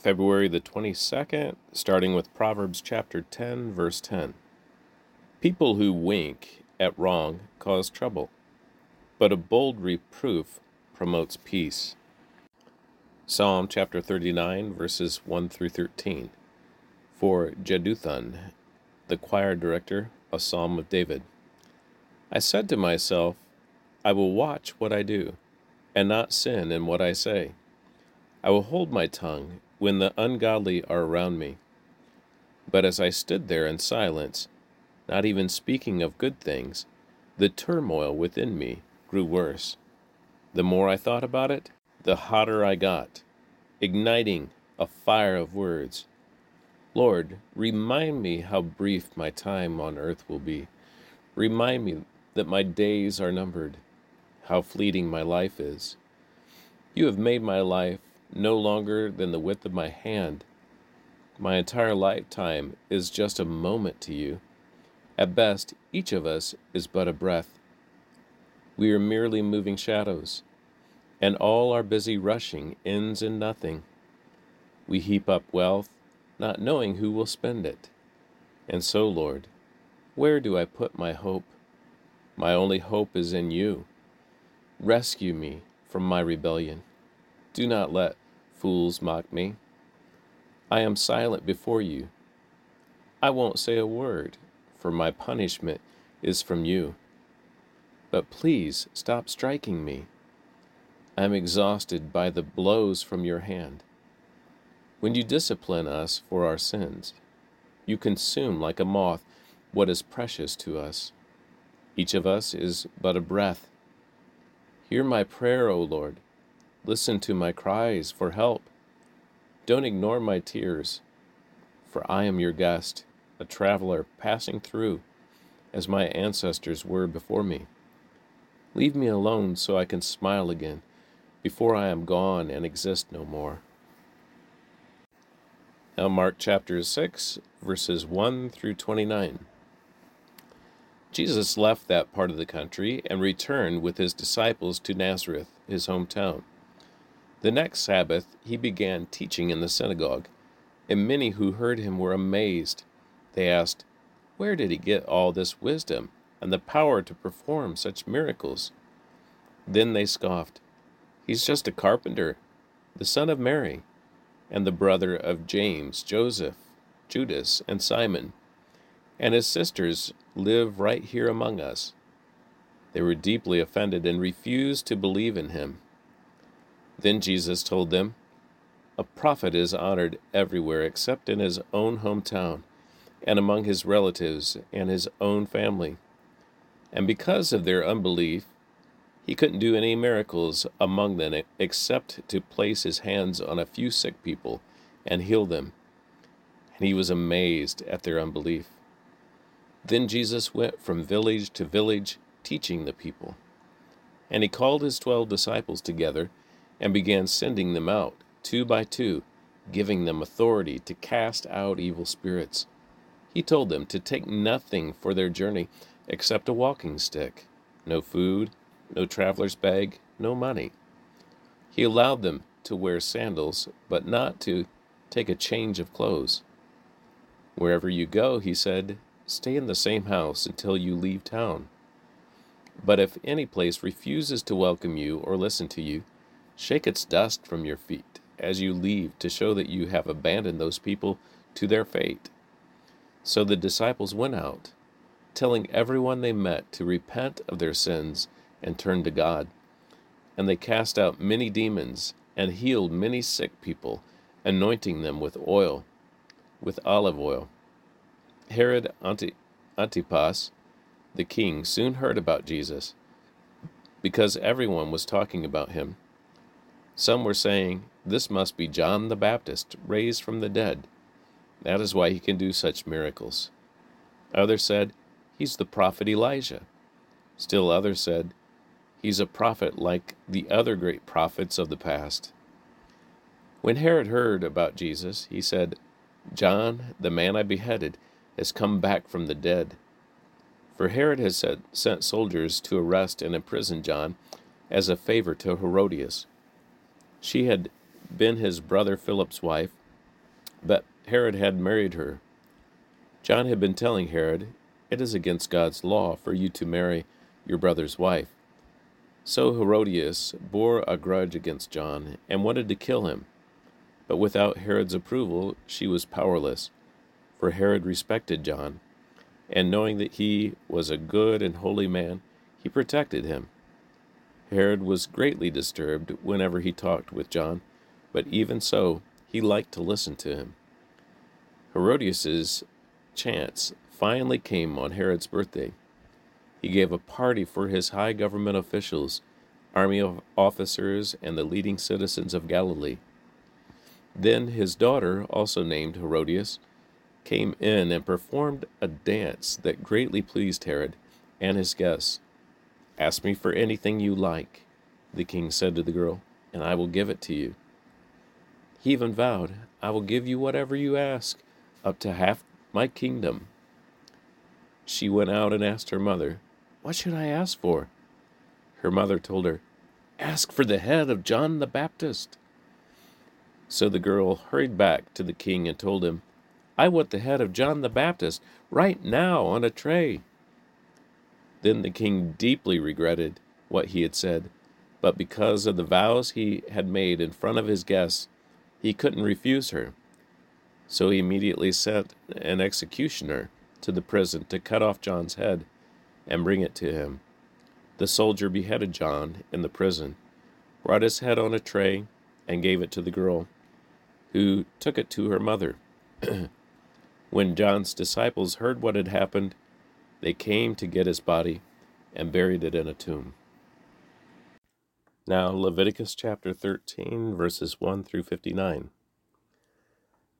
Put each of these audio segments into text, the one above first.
February the 22nd, starting with Proverbs chapter 10, verse 10. People who wink at wrong cause trouble, but a bold reproof promotes peace. Psalm chapter 39, verses 1 through 13. For Jeduthun, the choir director, a psalm of David. I said to myself, I will watch what I do, and not sin in what I say. I will hold my tongue when the ungodly are around me. But as I stood there in silence, not even speaking of good things, the turmoil within me grew worse. The more I thought about it, the hotter I got, igniting a fire of words. Lord, remind me how brief my time on earth will be. Remind me that my days are numbered, how fleeting my life is. You have made my life no longer than the width of my hand. My entire lifetime is just a moment to you. At best, each of us is but a breath. We are merely moving shadows, and all our busy rushing ends in nothing. We heap up wealth, not knowing who will spend it. And so, Lord, where do I put my hope? My only hope is in you. Rescue me from my rebellion. Do not let fools mock me. I am silent before you. I won't say a word, for my punishment is from you. But please stop striking me. I am exhausted by the blows from your hand. When you discipline us for our sins, you consume like a moth what is precious to us. Each of us is but a breath. Hear my prayer, O Lord Listen to my cries for help. Don't ignore my tears, for I am your guest, a traveler passing through, as my ancestors were before me. Leave me alone so I can smile again before I am gone and exist no more. Now, Mark chapter 6, verses 1 through 29. Jesus left that part of the country and returned with his disciples to Nazareth, his hometown. The next Sabbath he began teaching in the synagogue, and many who heard him were amazed. They asked, Where did he get all this wisdom and the power to perform such miracles? Then they scoffed, He's just a carpenter, the son of Mary, and the brother of James, Joseph, Judas, and Simon. And his sisters live right here among us. They were deeply offended and refused to believe in him. Then Jesus told them, A prophet is honored everywhere except in his own hometown, and among his relatives and his own family. And because of their unbelief, he couldn't do any miracles among them except to place his hands on a few sick people and heal them. And he was amazed at their unbelief. Then Jesus went from village to village, teaching the people. And he called his twelve disciples together and began sending them out, two by two, giving them authority to cast out evil spirits. He told them to take nothing for their journey except a walking stick, no food, no traveler's bag, no money. He allowed them to wear sandals, but not to take a change of clothes. Wherever you go, he said, stay in the same house until you leave town. But if any place refuses to welcome you or listen to you, Shake its dust from your feet as you leave to show that you have abandoned those people to their fate. So the disciples went out, telling everyone they met to repent of their sins and turn to God. And they cast out many demons and healed many sick people, anointing them with oil, with olive oil. Herod Antipas, the king, soon heard about Jesus, because everyone was talking about him. Some were saying, This must be John the Baptist, raised from the dead. That is why he can do such miracles. Others said, He's the prophet Elijah. Still others said, He's a prophet like the other great prophets of the past. When Herod heard about Jesus, he said, John, the man I beheaded, has come back from the dead. For Herod has sent soldiers to arrest and imprison John as a favor to Herodias she had been his brother Philip's wife, but Herod had married her. John had been telling Herod, It is against God's law for you to marry your brother's wife. So Herodias bore a grudge against John and wanted to kill him. But without Herod's approval, she was powerless, for Herod respected John, and knowing that he was a good and holy man, he protected him. Herod was greatly disturbed whenever he talked with John, but even so, he liked to listen to him. Herodias's chance finally came on Herod's birthday. He gave a party for his high government officials, army officers, and the leading citizens of Galilee. Then his daughter, also named Herodias, came in and performed a dance that greatly pleased Herod and his guests. Ask me for anything you like, the king said to the girl, and I will give it to you. He even vowed, I will give you whatever you ask, up to half my kingdom. She went out and asked her mother, What should I ask for? Her mother told her, Ask for the head of John the Baptist. So the girl hurried back to the king and told him, I want the head of John the Baptist right now on a tray. Then the king deeply regretted what he had said, but because of the vows he had made in front of his guests, he couldn't refuse her. So he immediately sent an executioner to the prison to cut off John's head and bring it to him. The soldier beheaded John in the prison, brought his head on a tray, and gave it to the girl who took it to her mother. when John's disciples heard what had happened, they came to get his body and buried it in a tomb. Now, Leviticus chapter 13, verses 1 through 59.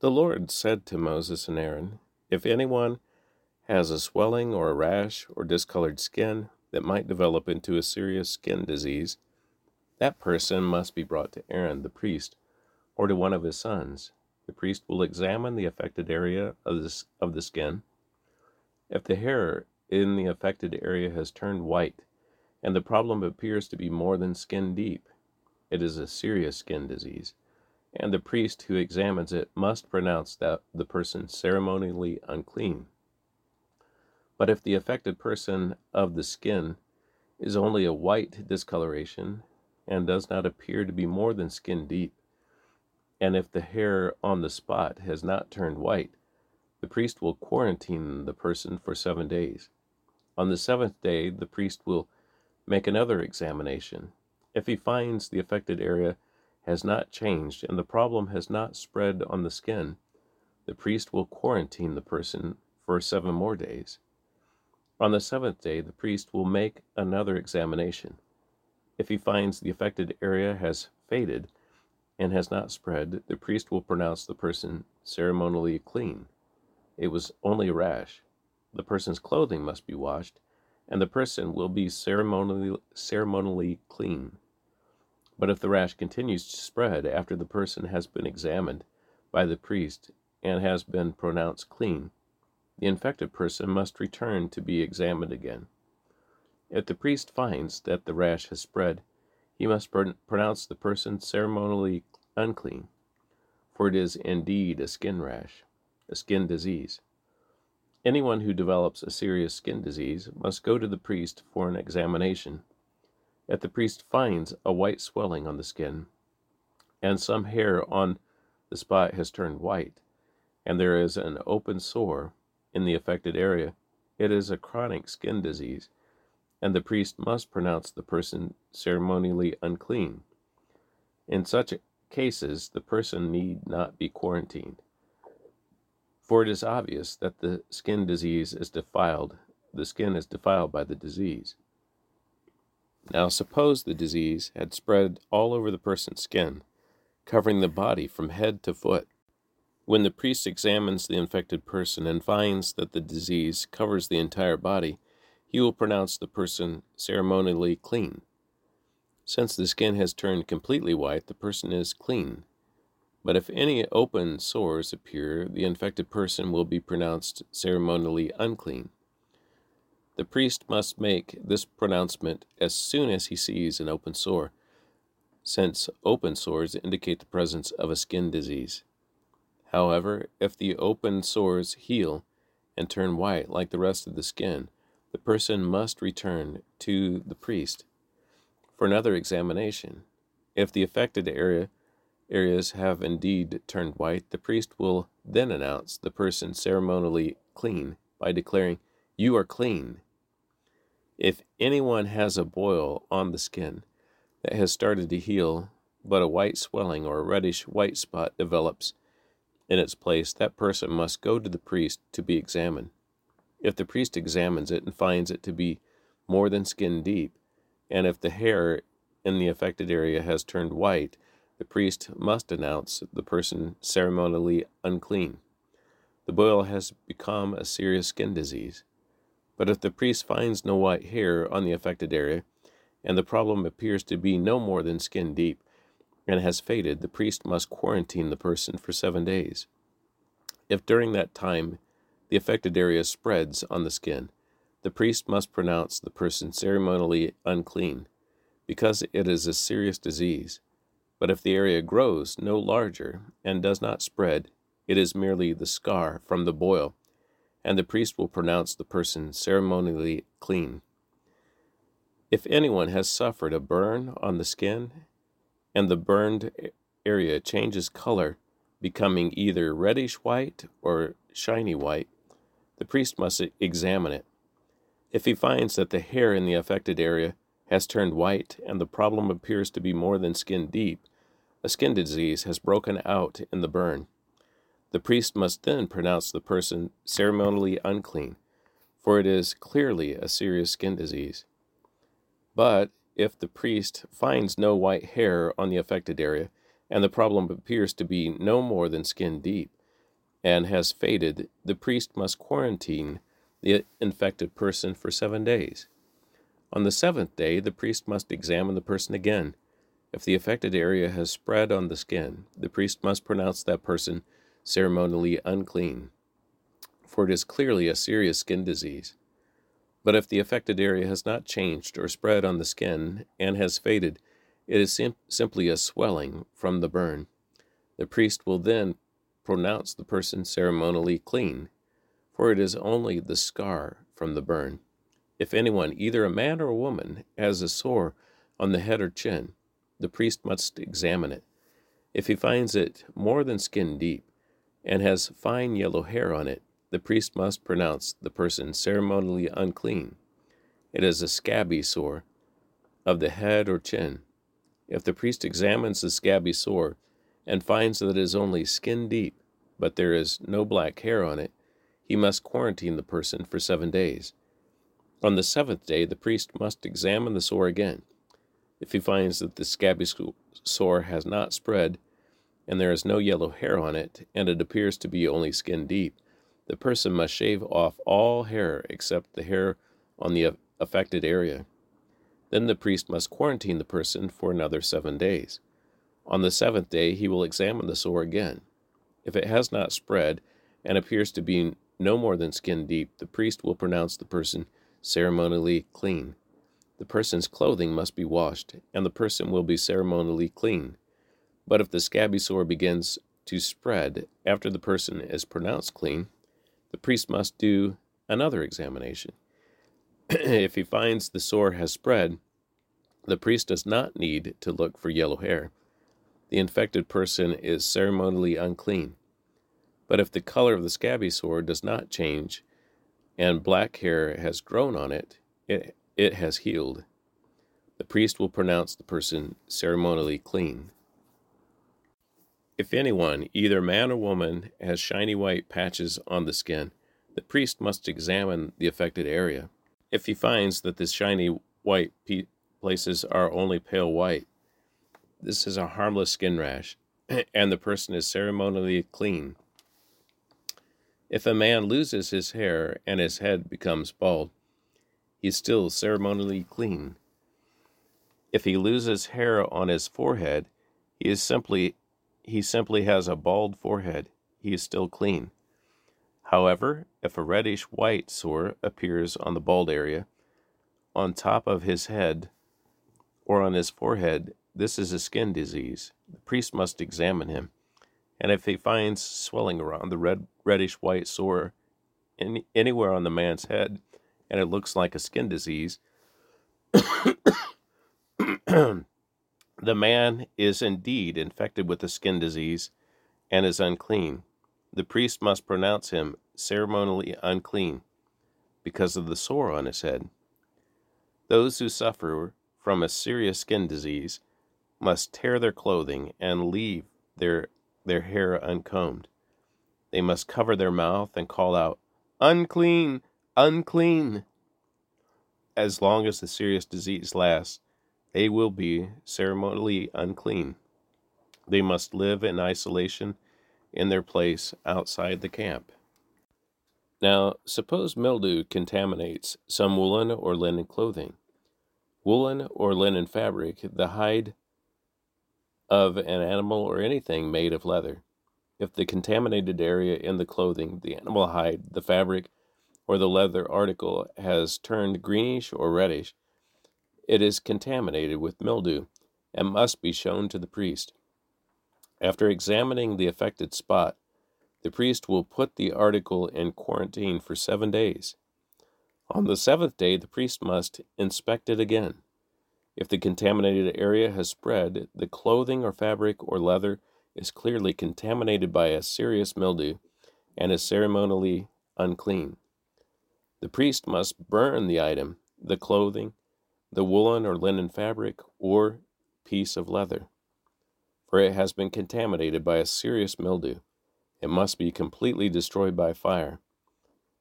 The Lord said to Moses and Aaron, If anyone has a swelling or a rash or discolored skin that might develop into a serious skin disease, that person must be brought to Aaron the priest or to one of his sons. The priest will examine the affected area of the, of the skin. If the hair in the affected area has turned white, and the problem appears to be more than skin deep, it is a serious skin disease, and the priest who examines it must pronounce that the person ceremonially unclean. But if the affected person of the skin is only a white discoloration and does not appear to be more than skin deep, and if the hair on the spot has not turned white, the priest will quarantine the person for seven days. On the seventh day, the priest will make another examination. If he finds the affected area has not changed and the problem has not spread on the skin, the priest will quarantine the person for seven more days. On the seventh day, the priest will make another examination. If he finds the affected area has faded, and has not spread, the priest will pronounce the person ceremonially clean. It was only a rash. The person's clothing must be washed, and the person will be ceremonially, ceremonially clean. But if the rash continues to spread after the person has been examined by the priest and has been pronounced clean, the infected person must return to be examined again. If the priest finds that the rash has spread, he must pronounce the person ceremonially unclean, for it is indeed a skin rash, a skin disease. Anyone who develops a serious skin disease must go to the priest for an examination. If the priest finds a white swelling on the skin, and some hair on the spot has turned white, and there is an open sore in the affected area, it is a chronic skin disease and the priest must pronounce the person ceremonially unclean. In such cases, the person need not be quarantined, for it is obvious that the skin disease is defiled, the skin is defiled by the disease. Now, suppose the disease had spread all over the person's skin, covering the body from head to foot. When the priest examines the infected person and finds that the disease covers the entire body, he will pronounce the person ceremonially clean. Since the skin has turned completely white, the person is clean. But if any open sores appear, the infected person will be pronounced ceremonially unclean. The priest must make this pronouncement as soon as he sees an open sore, since open sores indicate the presence of a skin disease. However, if the open sores heal and turn white like the rest of the skin, the person must return to the priest for another examination. If the affected area areas have indeed turned white, the priest will then announce the person ceremonially clean by declaring, You are clean. If anyone has a boil on the skin that has started to heal, but a white swelling or a reddish white spot develops in its place, that person must go to the priest to be examined. If the priest examines it and finds it to be more than skin deep, and if the hair in the affected area has turned white, the priest must announce the person ceremonially unclean. The boil has become a serious skin disease. But if the priest finds no white hair on the affected area, and the problem appears to be no more than skin deep, and has faded, the priest must quarantine the person for seven days. If during that time the affected area spreads on the skin, the priest must pronounce the person ceremonially unclean, because it is a serious disease. But if the area grows no larger and does not spread, it is merely the scar from the boil, and the priest will pronounce the person ceremonially clean. If anyone has suffered a burn on the skin, and the burned area changes color, becoming either reddish white or shiny white, the priest must examine it. If he finds that the hair in the affected area has turned white and the problem appears to be more than skin deep, a skin disease has broken out in the burn. The priest must then pronounce the person ceremonially unclean, for it is clearly a serious skin disease. But if the priest finds no white hair on the affected area, and the problem appears to be no more than skin deep, and has faded, the priest must quarantine the infected person for seven days. On the seventh day, the priest must examine the person again. If the affected area has spread on the skin, the priest must pronounce that person ceremonially unclean, for it is clearly a serious skin disease. But if the affected area has not changed or spread on the skin and has faded, it is sim- simply a swelling from the burn. The priest will then pronounce the person ceremonially clean, for it is only the scar from the burn. If anyone, either a man or a woman, has a sore on the head or chin, the priest must examine it. If he finds it more than skin deep and has fine yellow hair on it, the priest must pronounce the person ceremonially unclean. It is a scabby sore of the head or chin. If the priest examines the scabby sore and finds that it is only skin deep, but there is no black hair on it, he must quarantine the person for seven days. On the seventh day, the priest must examine the sore again. If he finds that the scabby sore has not spread, and there is no yellow hair on it, and it appears to be only skin deep, the person must shave off all hair except the hair on the affected area. Then the priest must quarantine the person for another seven days. On the seventh day, he will examine the sore again. If it has not spread and appears to be no more than skin deep, the priest will pronounce the person ceremonially clean. The person's clothing must be washed, and the person will be ceremonially clean. But if the scabby sore begins to spread after the person is pronounced clean, the priest must do another examination. if he finds the sore has spread, the priest does not need to look for yellow hair. The infected person is ceremonially unclean. But if the color of the scabby sore does not change, and black hair has grown on it, it, it has healed. The priest will pronounce the person ceremonially clean. If anyone, either man or woman, has shiny white patches on the skin, the priest must examine the affected area. If he finds that the shiny white places are only pale white, this is a harmless skin rash, and the person is ceremonially clean. If a man loses his hair and his head becomes bald, he is still ceremonially clean. If he loses hair on his forehead, he is simply he simply has a bald forehead. He is still clean. However, if a reddish white sore appears on the bald area, on top of his head, or on his forehead, this is a skin disease. The priest must examine him. And if he finds swelling around the red, reddish white sore any, anywhere on the man's head, and it looks like a skin disease, the man is indeed infected with the skin disease and is unclean. The priest must pronounce him ceremonially unclean because of the sore on his head. Those who suffer from a serious skin disease must tear their clothing and leave their, their hair uncombed. They must cover their mouth and call out, Unclean! Unclean! As long as the serious disease lasts, they will be ceremonially unclean. They must live in isolation in their place outside the camp. Now, suppose mildew contaminates some woolen or linen clothing. Woolen or linen fabric, the hide of an animal or anything made of leather. If the contaminated area in the clothing, the animal hide, the fabric, or the leather article has turned greenish or reddish, it is contaminated with mildew and must be shown to the priest. After examining the affected spot, the priest will put the article in quarantine for seven days. On the seventh day, the priest must inspect it again. If the contaminated area has spread, the clothing or fabric or leather is clearly contaminated by a serious mildew and is ceremonially unclean. The priest must burn the item, the clothing, the woolen or linen fabric, or piece of leather, for it has been contaminated by a serious mildew it must be completely destroyed by fire.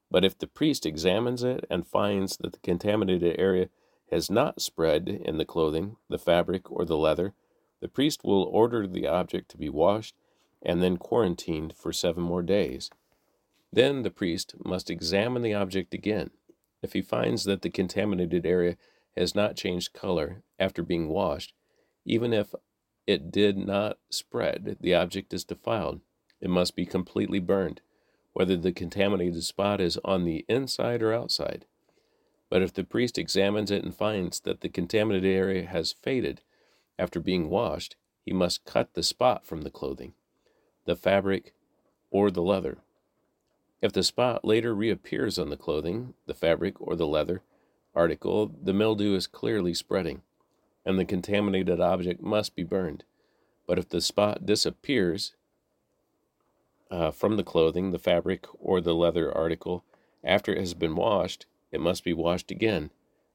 But if the priest examines it and finds that the contaminated area has not spread in the clothing, the fabric, or the leather, the priest will order the object to be washed and then quarantined for seven more days. Then the priest must examine the object again. If he finds that the contaminated area has not changed color after being washed, even if it did not spread, the object is defiled it must be completely burned, whether the contaminated spot is on the inside or outside. But if the priest examines it and finds that the contaminated area has faded after being washed, he must cut the spot from the clothing, the fabric, or the leather. If the spot later reappears on the clothing, the fabric, or the leather article, the mildew is clearly spreading, and the contaminated object must be burned. But if the spot disappears, uh, from the clothing, the fabric, or the leather article. After it has been washed, it must be washed again.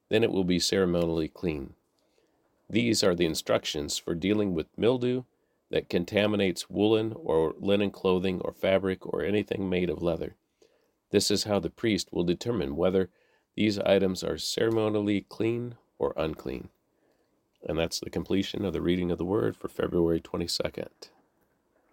Then it will be ceremonially clean. These are the instructions for dealing with mildew that contaminates woolen or linen clothing or fabric or anything made of leather. This is how the priest will determine whether these items are ceremonially clean or unclean. And that's the completion of the reading of the word for February 22nd.